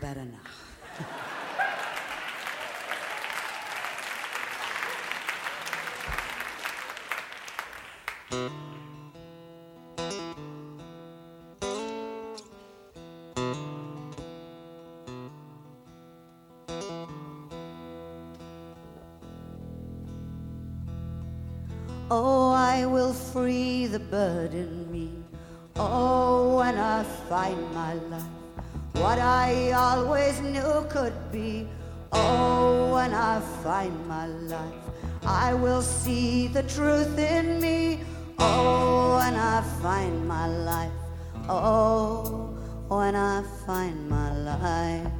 better now. Oh, I will free the bird in me. Oh, when I find my life, what I always knew could be. Oh, when I find my life, I will see the truth in me. Oh, when I find my life. Oh, when I find my life.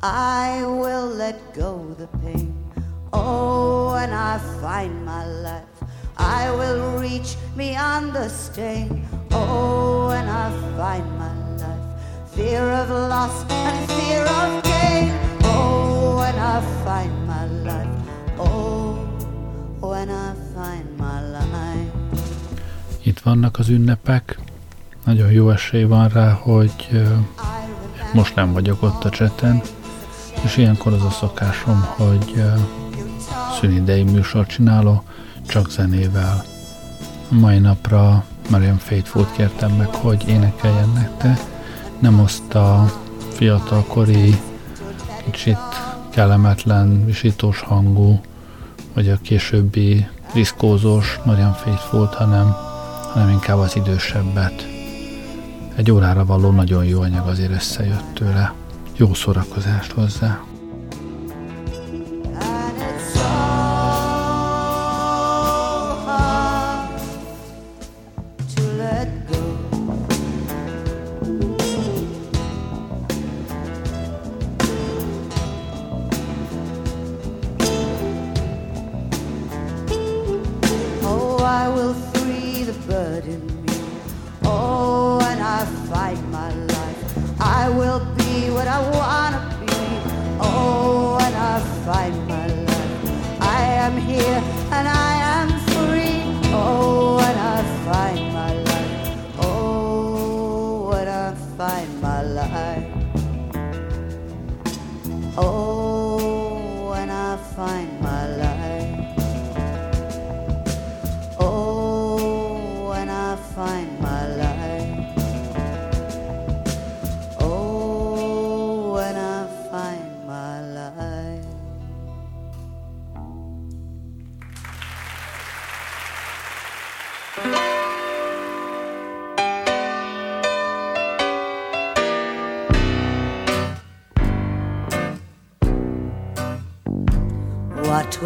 I will let go the pain. Oh, when I find my life, I will reach beyond the stain. Oh, when I find my life, fear of loss and fear of gain. Oh, when I find my life, oh, when I find my life. Itt vannak az ünnepek, nagyon jó esély van rá, hogy most nem vagyok ott a cseten, és ilyenkor az a szokásom, hogy szünidei műsor csináló, csak zenével. Mai napra Marian Faithful kértem meg, hogy énekeljen nekte. Nem azt a fiatalkori, kicsit kellemetlen, visítós hangú, vagy a későbbi diszkózós Marian Faithful, hanem, hanem inkább az idősebbet. Egy órára való nagyon jó anyag azért összejött tőle. Jó szórakozást hozzá!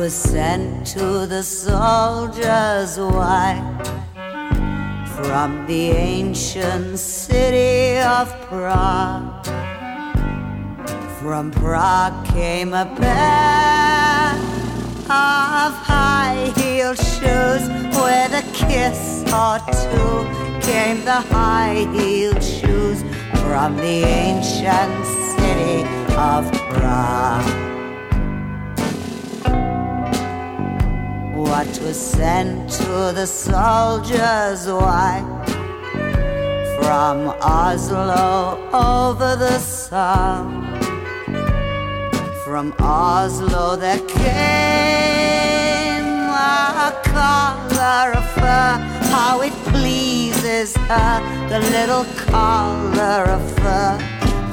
Was sent to the soldiers wife from the ancient city of Prague. From Prague came a pair of high heeled shoes with a kiss or two. Came the high heeled shoes from the ancient city of Prague. What was sent to the soldiers' wife from Oslo over the sun. From Oslo there came a collar of fur, how it pleases her, the little collar of fur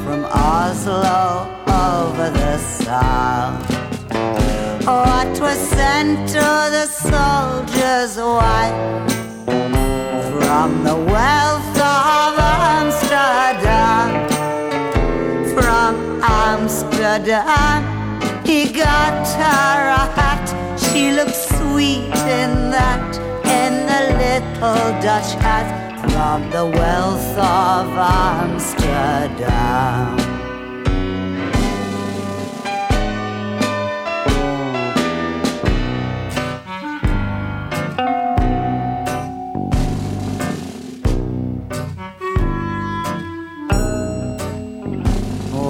from Oslo over the sun. What was sent to the soldiers' wife from the wealth of Amsterdam? From Amsterdam, he got her a hat. She looked sweet in that, in the little Dutch hat from the wealth of Amsterdam.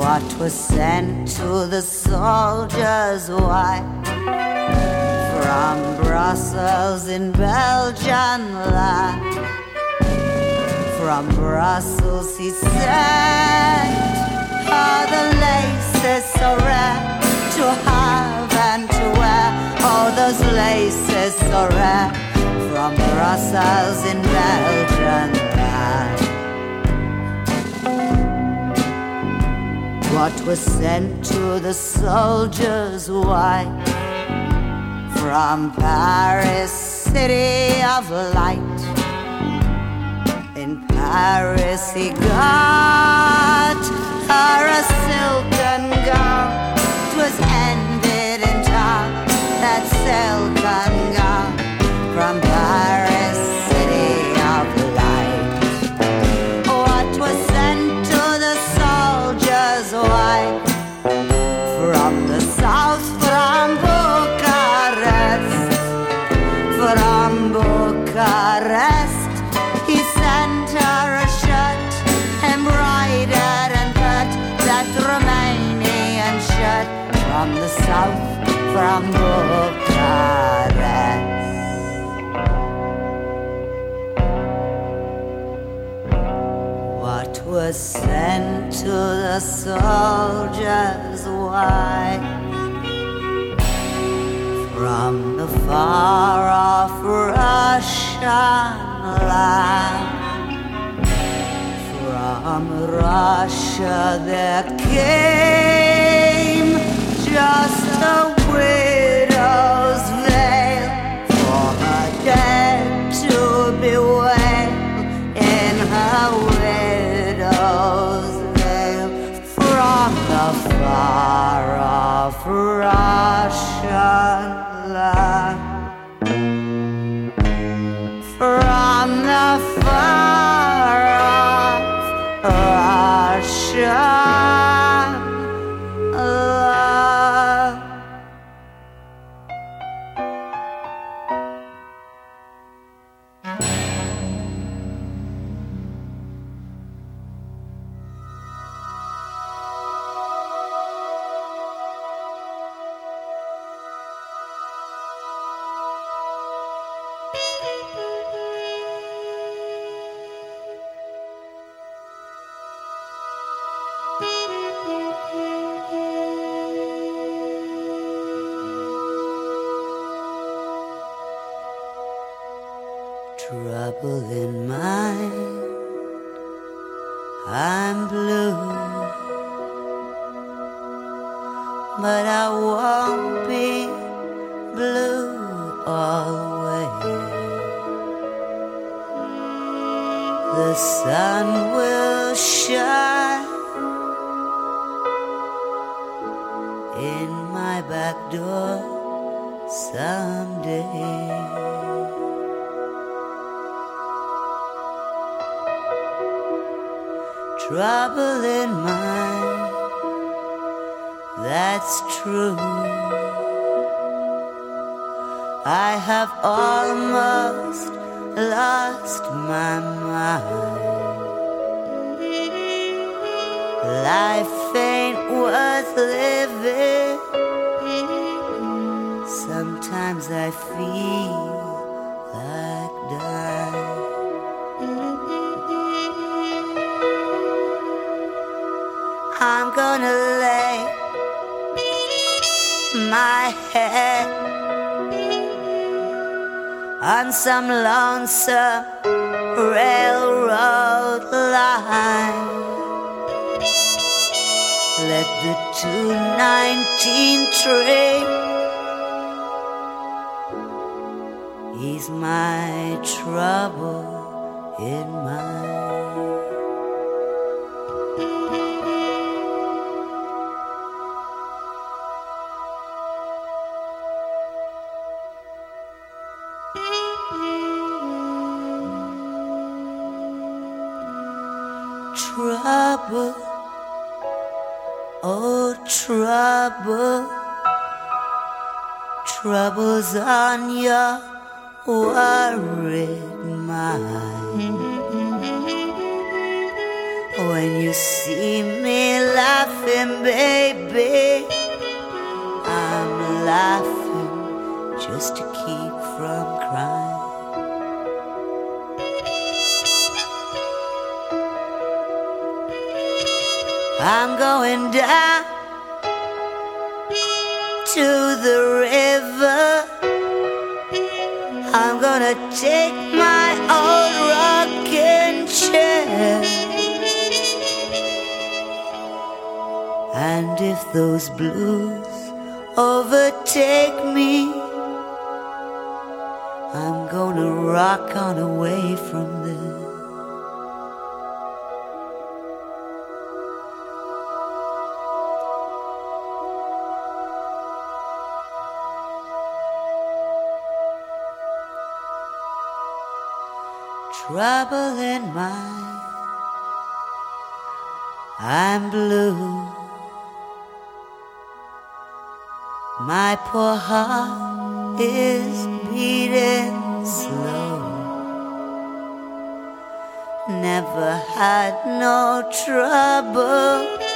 What was sent to the soldiers' wife from Brussels in Belgian land. From Brussels he sent all the laces so rare to have and to wear. All those laces so rare from Brussels in Belgium What was sent to the soldiers' wife from Paris, city of light. In Paris, he got a was sent to the soldier's. Wife from the far off Russian land? From Russia there came just a widow's veil for her dead to bewail far off Russian land. From the far off Russian I'm gonna lay my head on some lonesome railroad line. Let the 219 train ease my trouble in mind. Trouble, oh trouble, troubles on your worried mind. When you see me laughing, baby, I'm laughing just to I'm going down to the river. I'm gonna take my old rocking chair. And if those blues overtake me, I'm gonna rock on away from trouble in mind. I'm blue. My poor heart is beating slow. Never had no trouble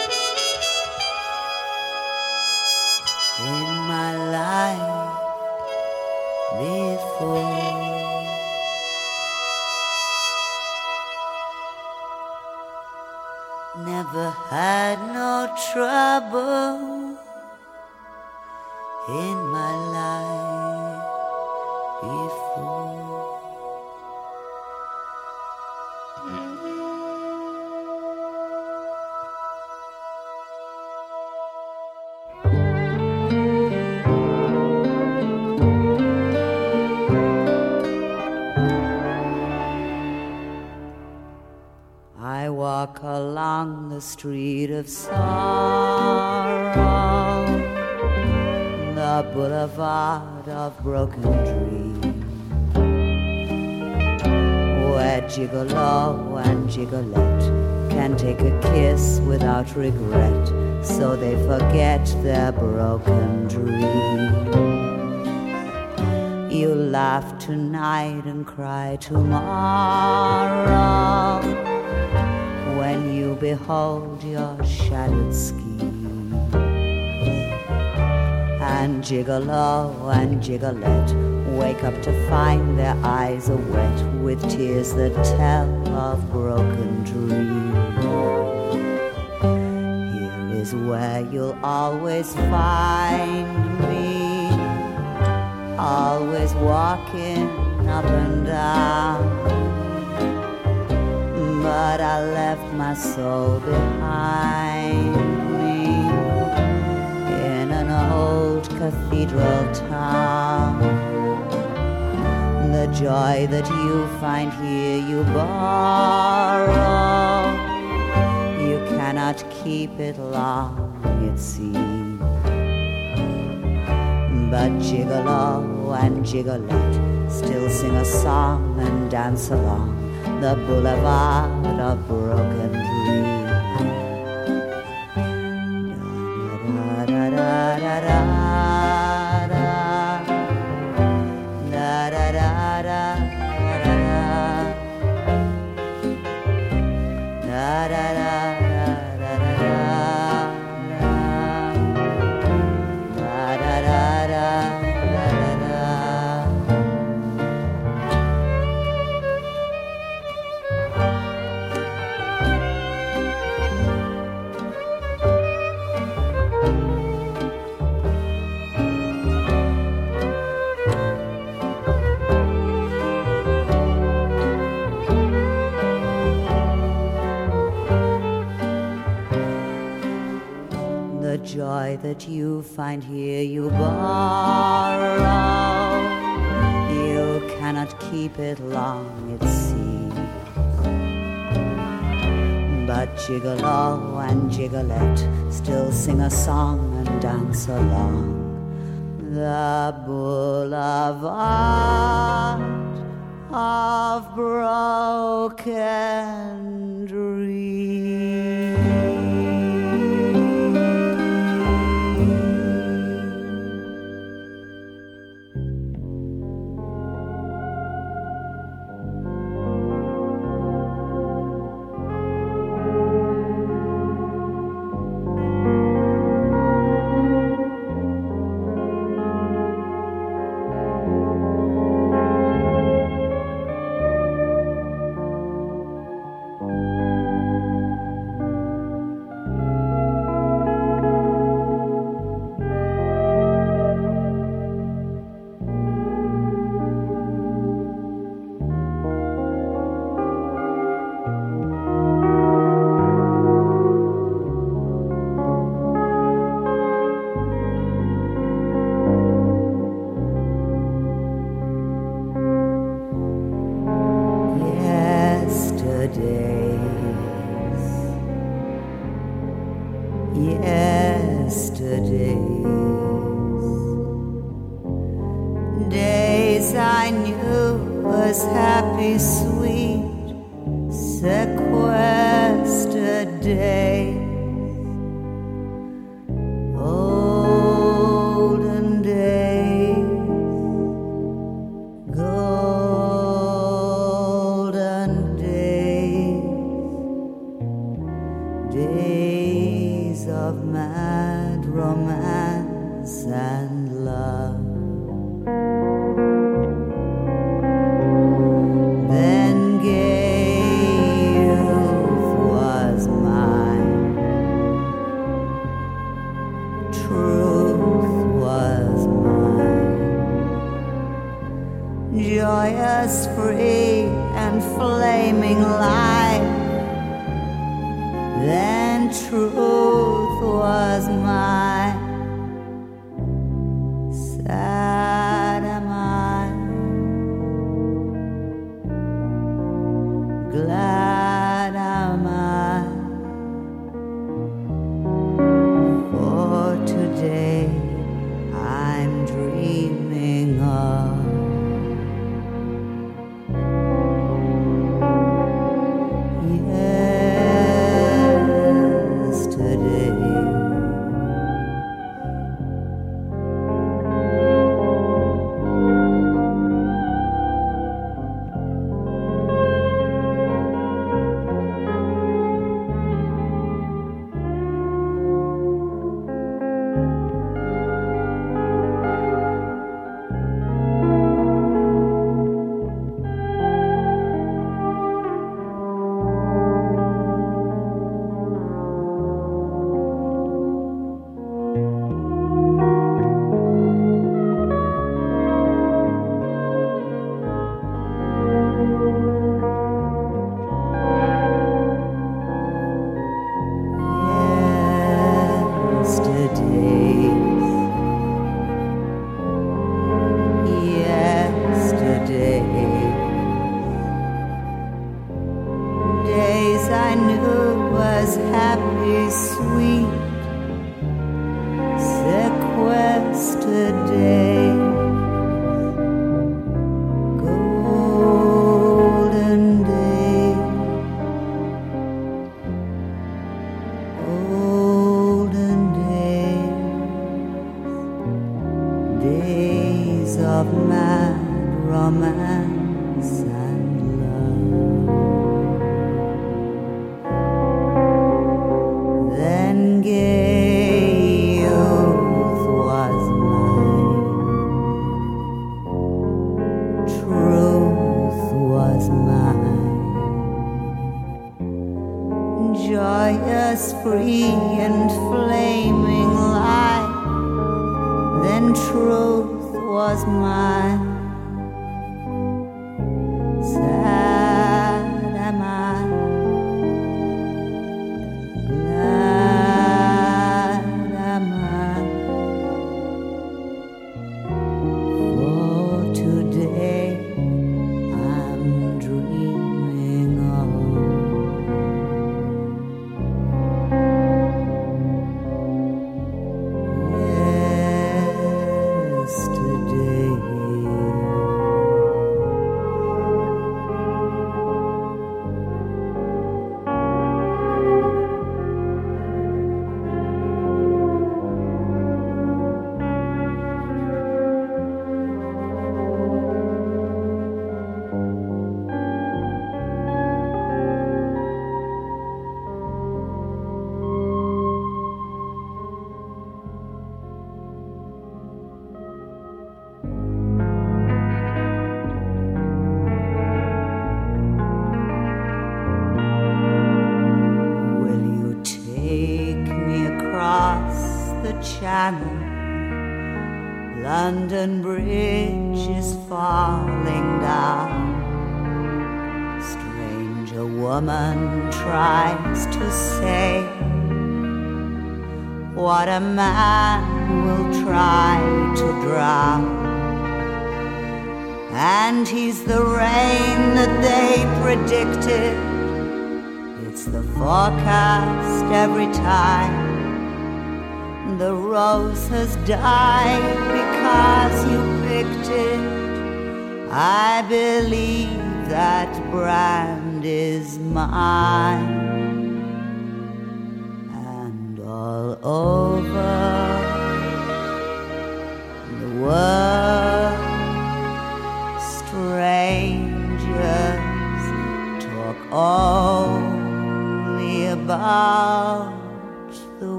of sorrow, the boulevard of broken dreams, where gigolo and gigolette can take a kiss without regret, so they forget their broken dreams. You laugh tonight and cry tomorrow And gigolo oh, and gigolette wake up to find their eyes are wet with tears that tell of broken dreams. Here is where you'll always find me, always walking up and down but I left my soul behind me in an old cathedral town. The joy that you find here you borrow. You cannot keep it long, it seems. But gigolo and gigolette still sing a song and dance along the boulevard of broken dreams. Joy that you find here you borrow. You cannot keep it long, it seems. But Gigolo and Gigolette still sing a song and dance along the boulevard of broken dreams.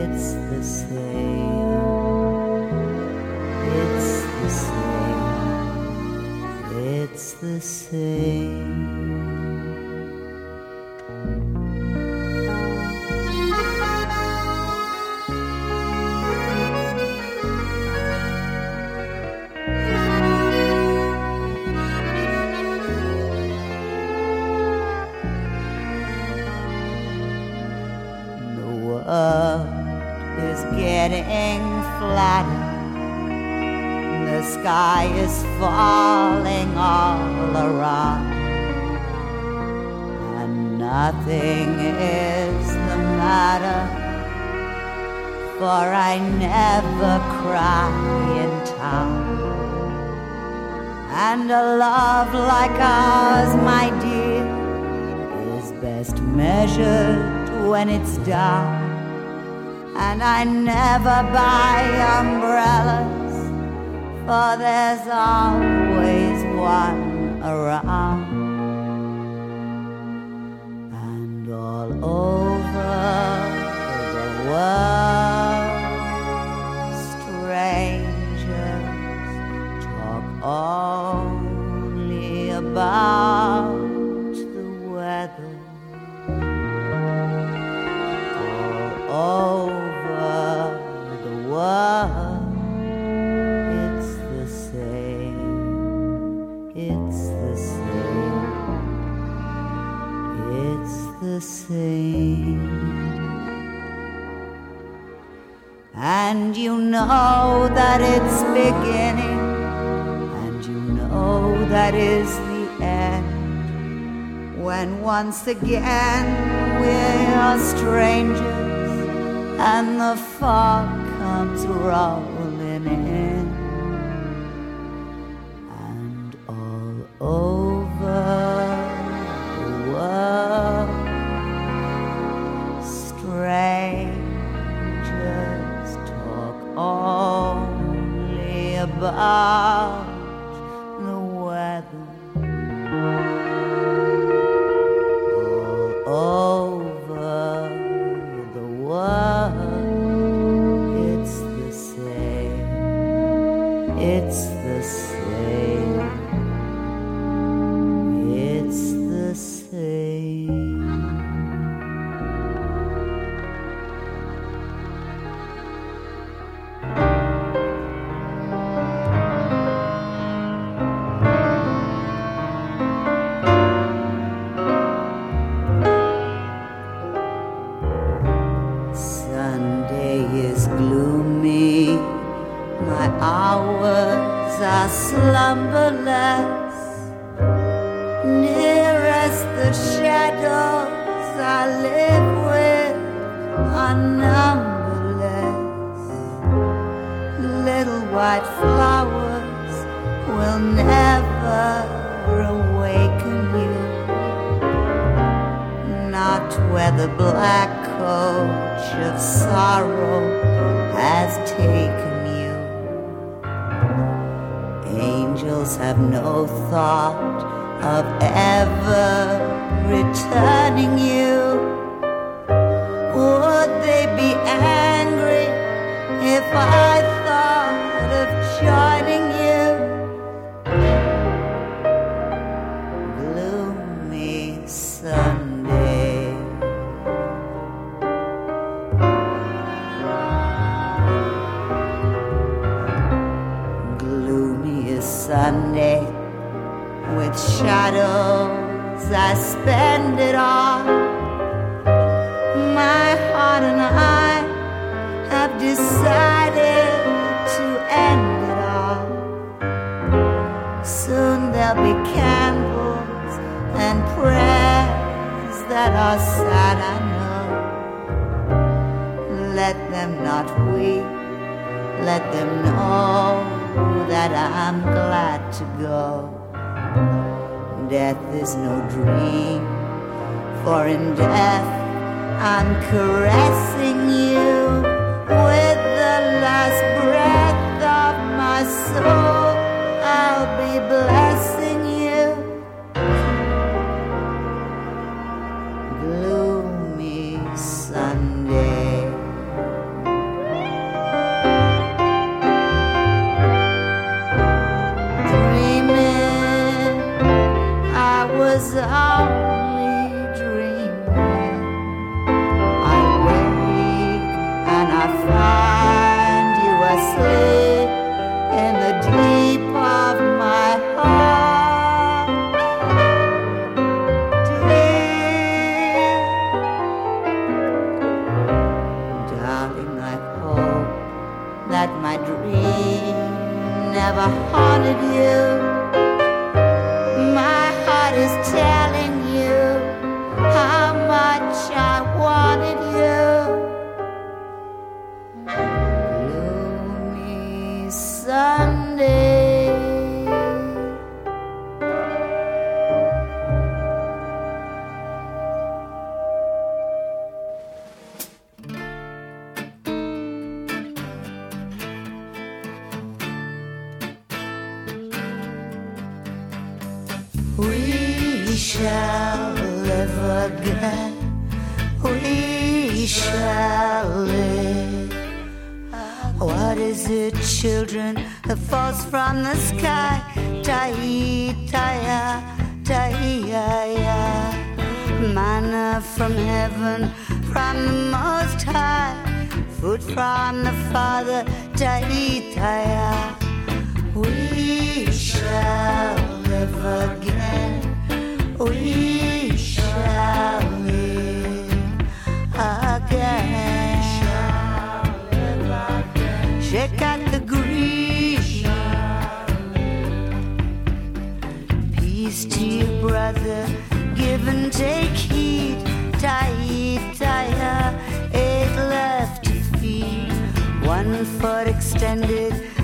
It's the same. It's the same. It's the same. I never cry in town. And a love like ours, my dear, is best measured when it's down and I never buy umbrellas, for there's always one around. And you know that it's beginning, and you know that is the end. When once again we're strangers and the fog comes rolling angels have no thought of ever returning you. Would they be angry if I shadows, I spend it all. My heart and I have decided to end it all. Soon there'll be candles and prayers that are sad, I know. Let them not weep, let them know that I'm glad to go. Death is no dream, for in death I'm caressing you with the last breath of my soul. I'll be blessing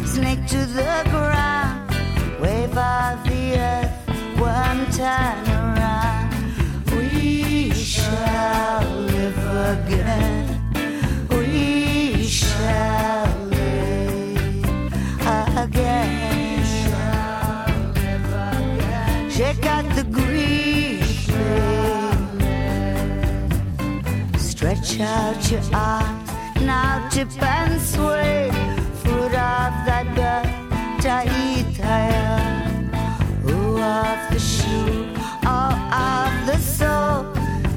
snake to the ground. Wave of the earth, one turn around. We shall live again. We shall live again. Check out the green. Stretch out your arms, now tip and sway. Fruit of that bird, taitaya. Who of the shoe, of the soul.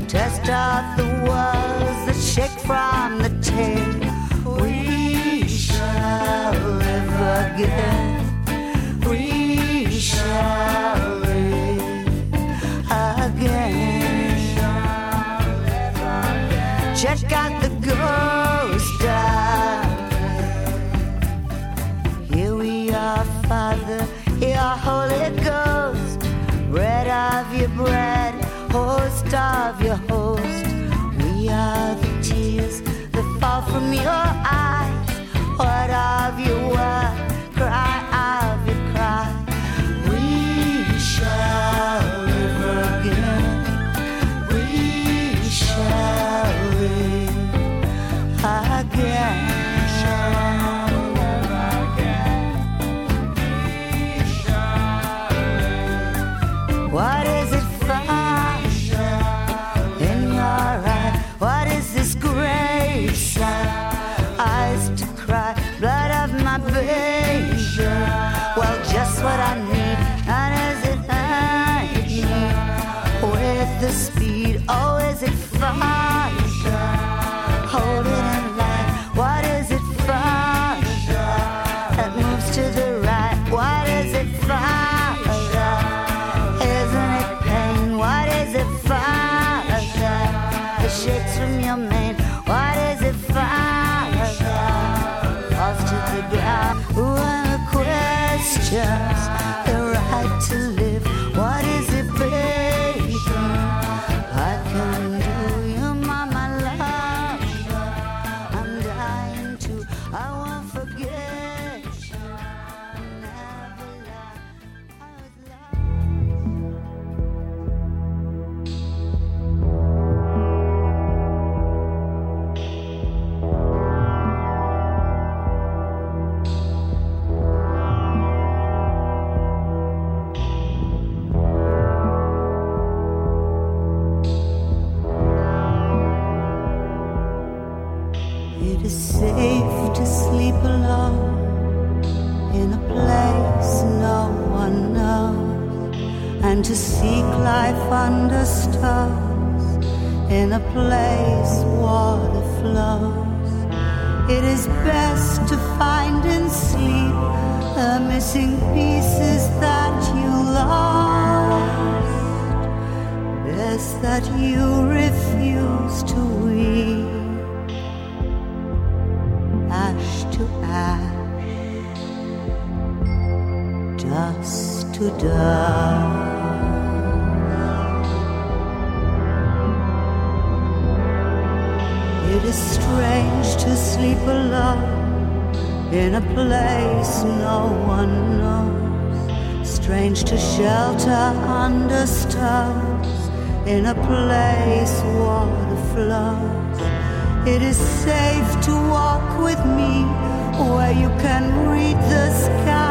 Test of the walls that shake from the tail. We shall live again. We shall Holy Ghost. Bread of your bread, host of your host. We are the tears that fall from your eyes. What of your word, Well, just what I need, and is it hide me with the speed? Oh, is it fire? Dust to dust. It is strange to sleep alone in a place no one knows. Strange to shelter under stars in a place water flows. It is safe to walk with me where you can read the sky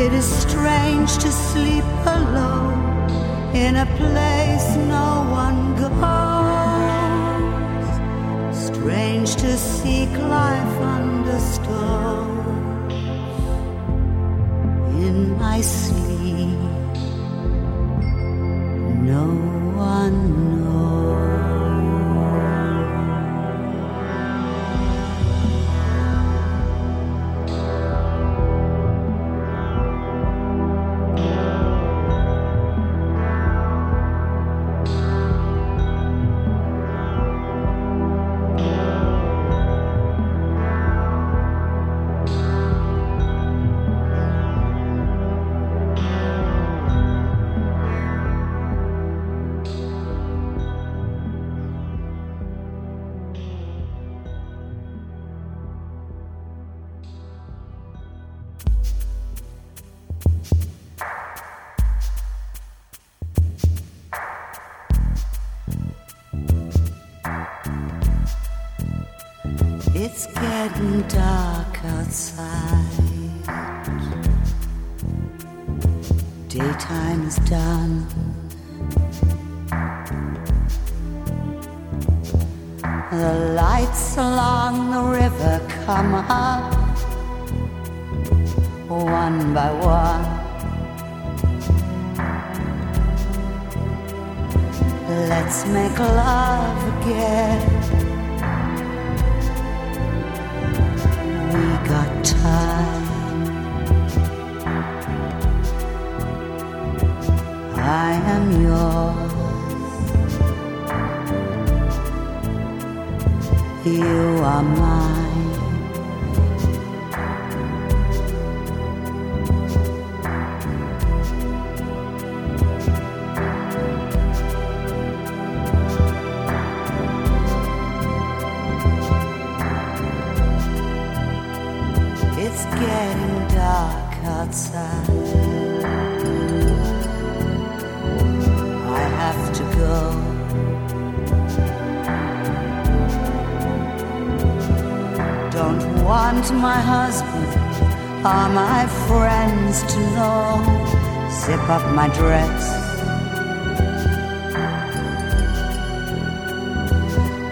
It is strange to sleep alone in a place no one goes. Strange to seek life under stones in my sleep. Up my dress.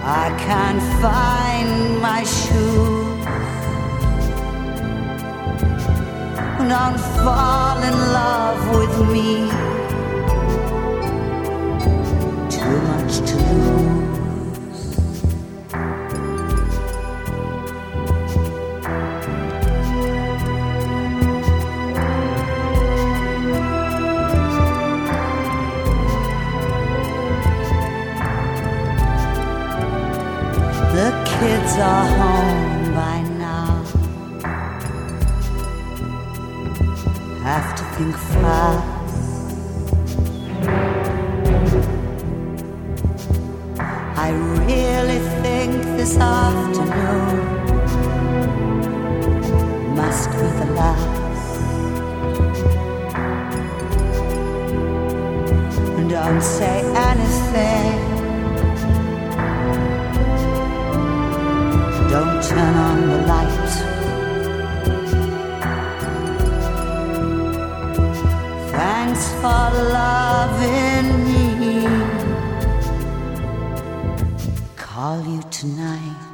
I can't find my shoes. Don't fall in love with me. For loving me. Call you tonight.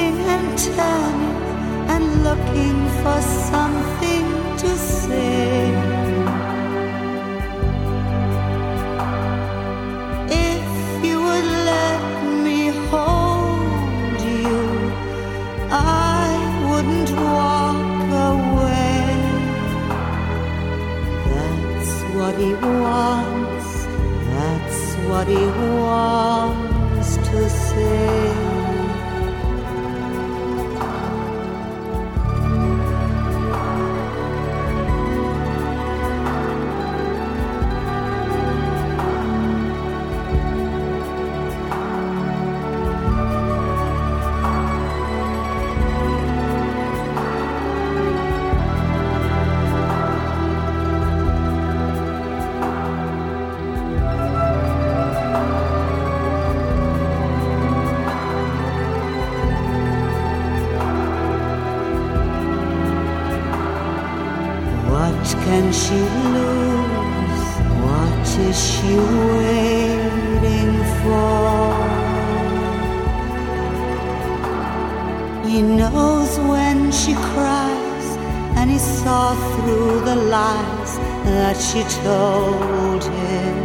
And turning and looking for something to say. If you would let me hold you, I wouldn't walk away. That's what he wants, that's what he wants can she lose? What is she waiting for? He knows when she cries, and he saw through the lies that she told him.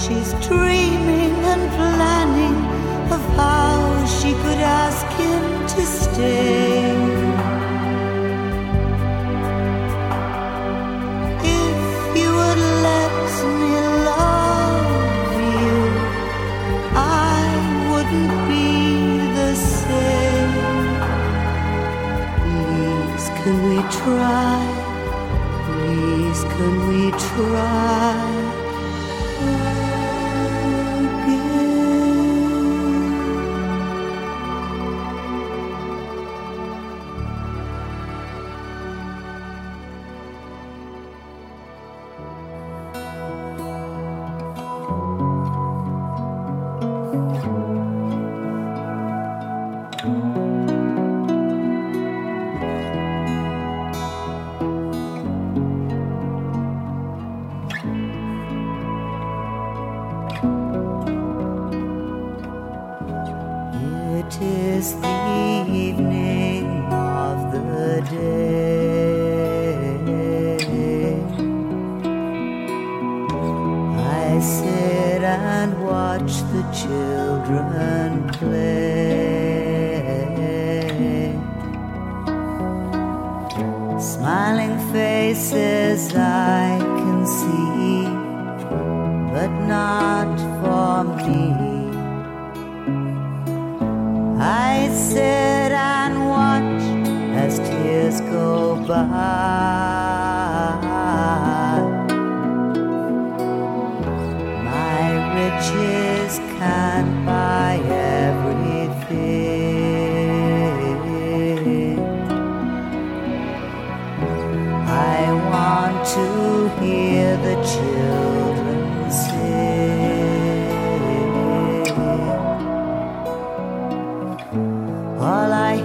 She's dreaming and planning of how she could ask him to stay. Try? Please, can we try?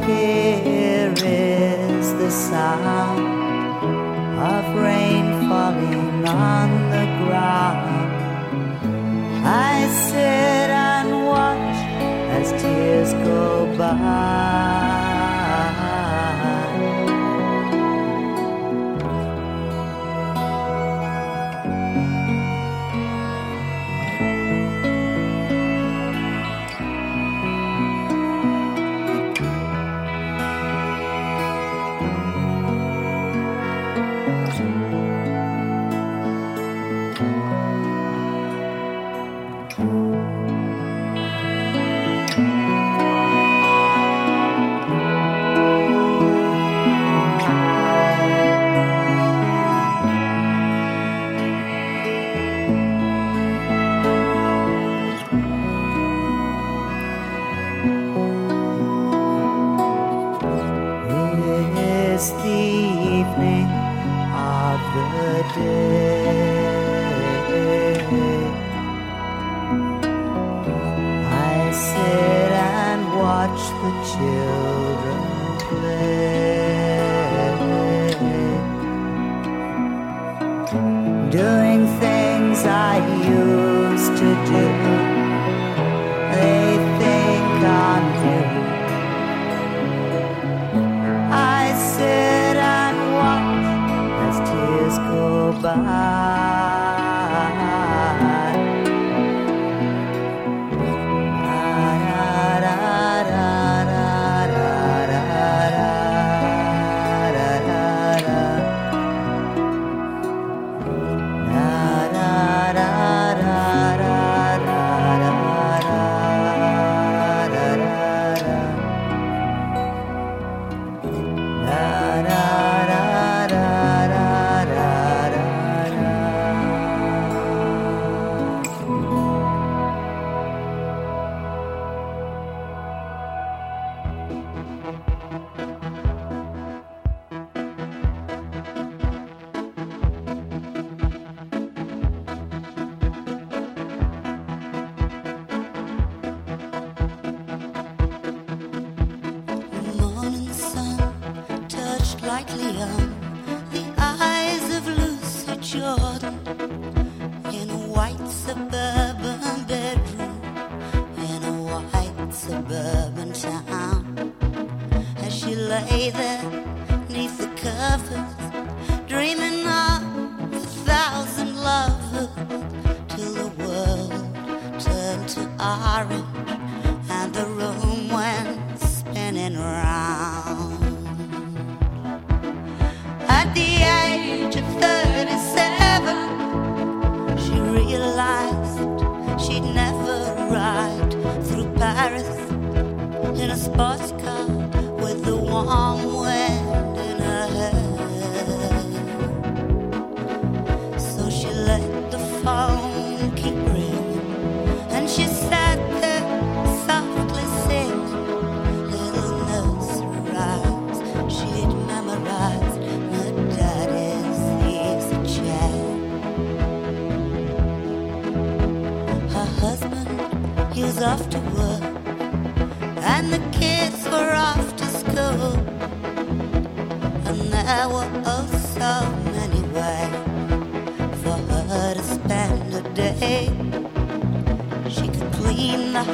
here is the sound of rain falling on the ground. I sit and watch as tears go by.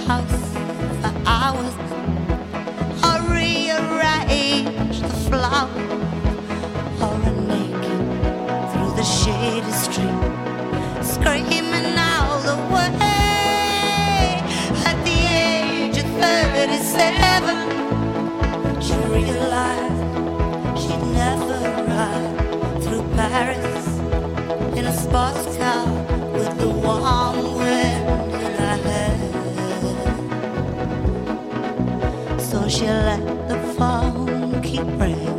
house for hours. Or rearrange the flowers or run naked through the shady street screaming all the way. At the age of 37 she realized she'd never ride through Paris in a sports car. keep breathing.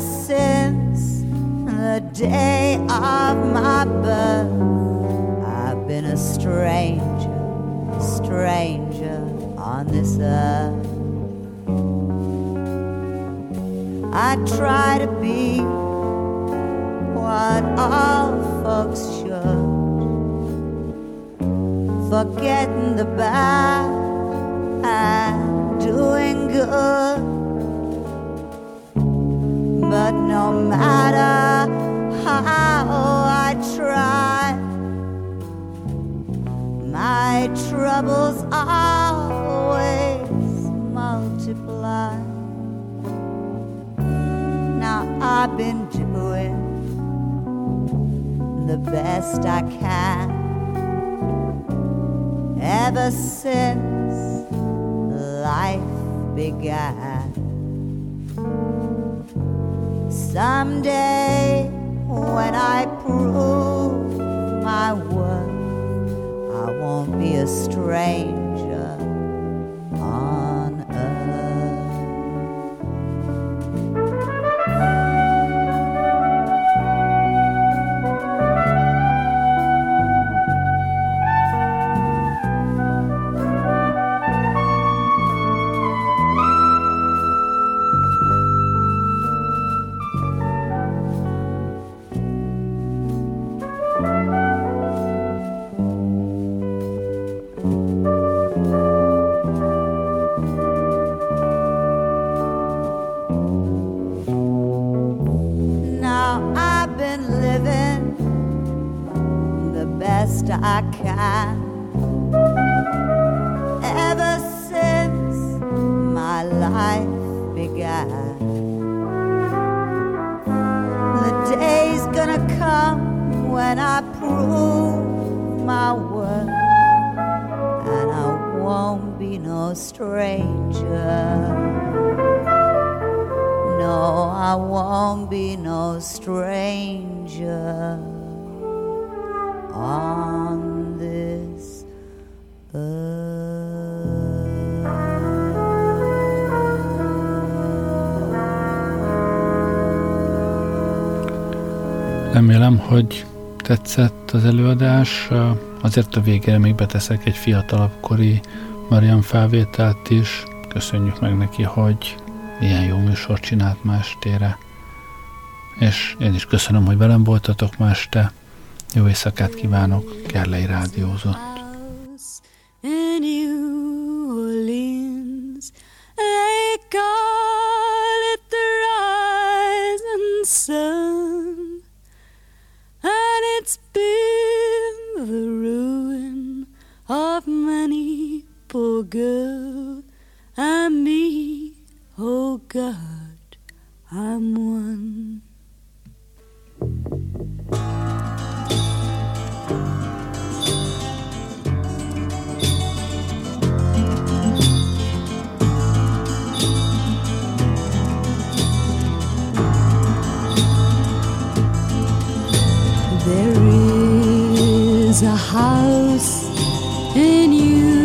since the day of my birth, I've been a stranger, stranger on this earth. I try to be what all folks should, forgetting the bad and doing good but no matter how I try, my troubles always multiply. Now I've been doing the best I can ever since life began. Someday, when I prove my worth, I won't be a stranger. best I can. Ever since my life began, the day's gonna come when I prove my worth, and I won't be no stranger. No, I won't be no stranger. On this. Remélem, hogy tetszett az előadás. Azért a végére még beteszek egy fiatalabb kori Marian felvételt is. Köszönjük meg neki, hogy ilyen jó műsor csinált ma estére. És én is köszönöm, hogy velem voltatok ma este. Jó éjszakát kívánok, Gerlei Rádiózott. girl and me. Oh God, I'm one. There is a house in New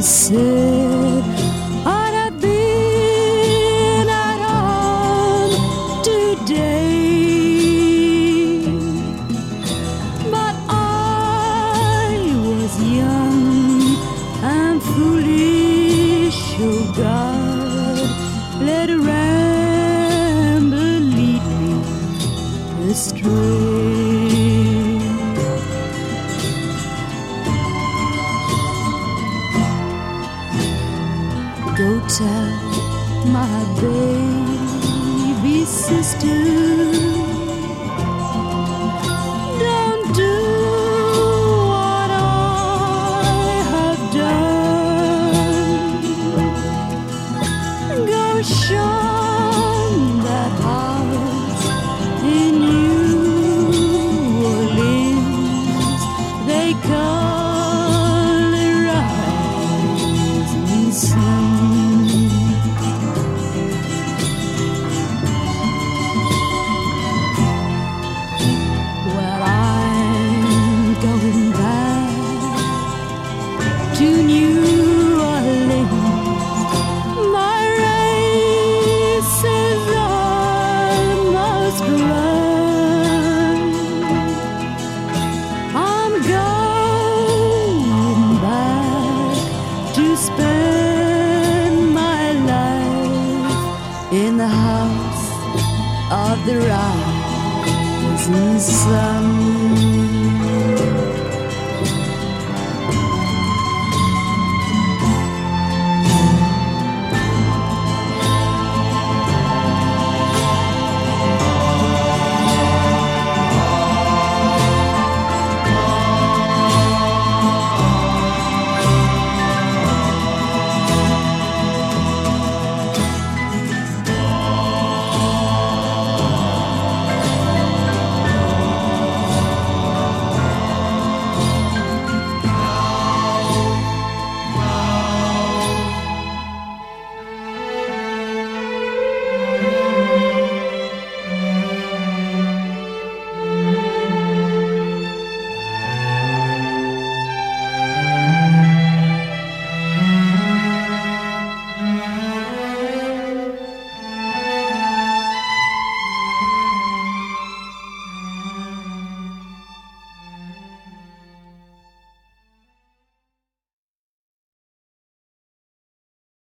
my rising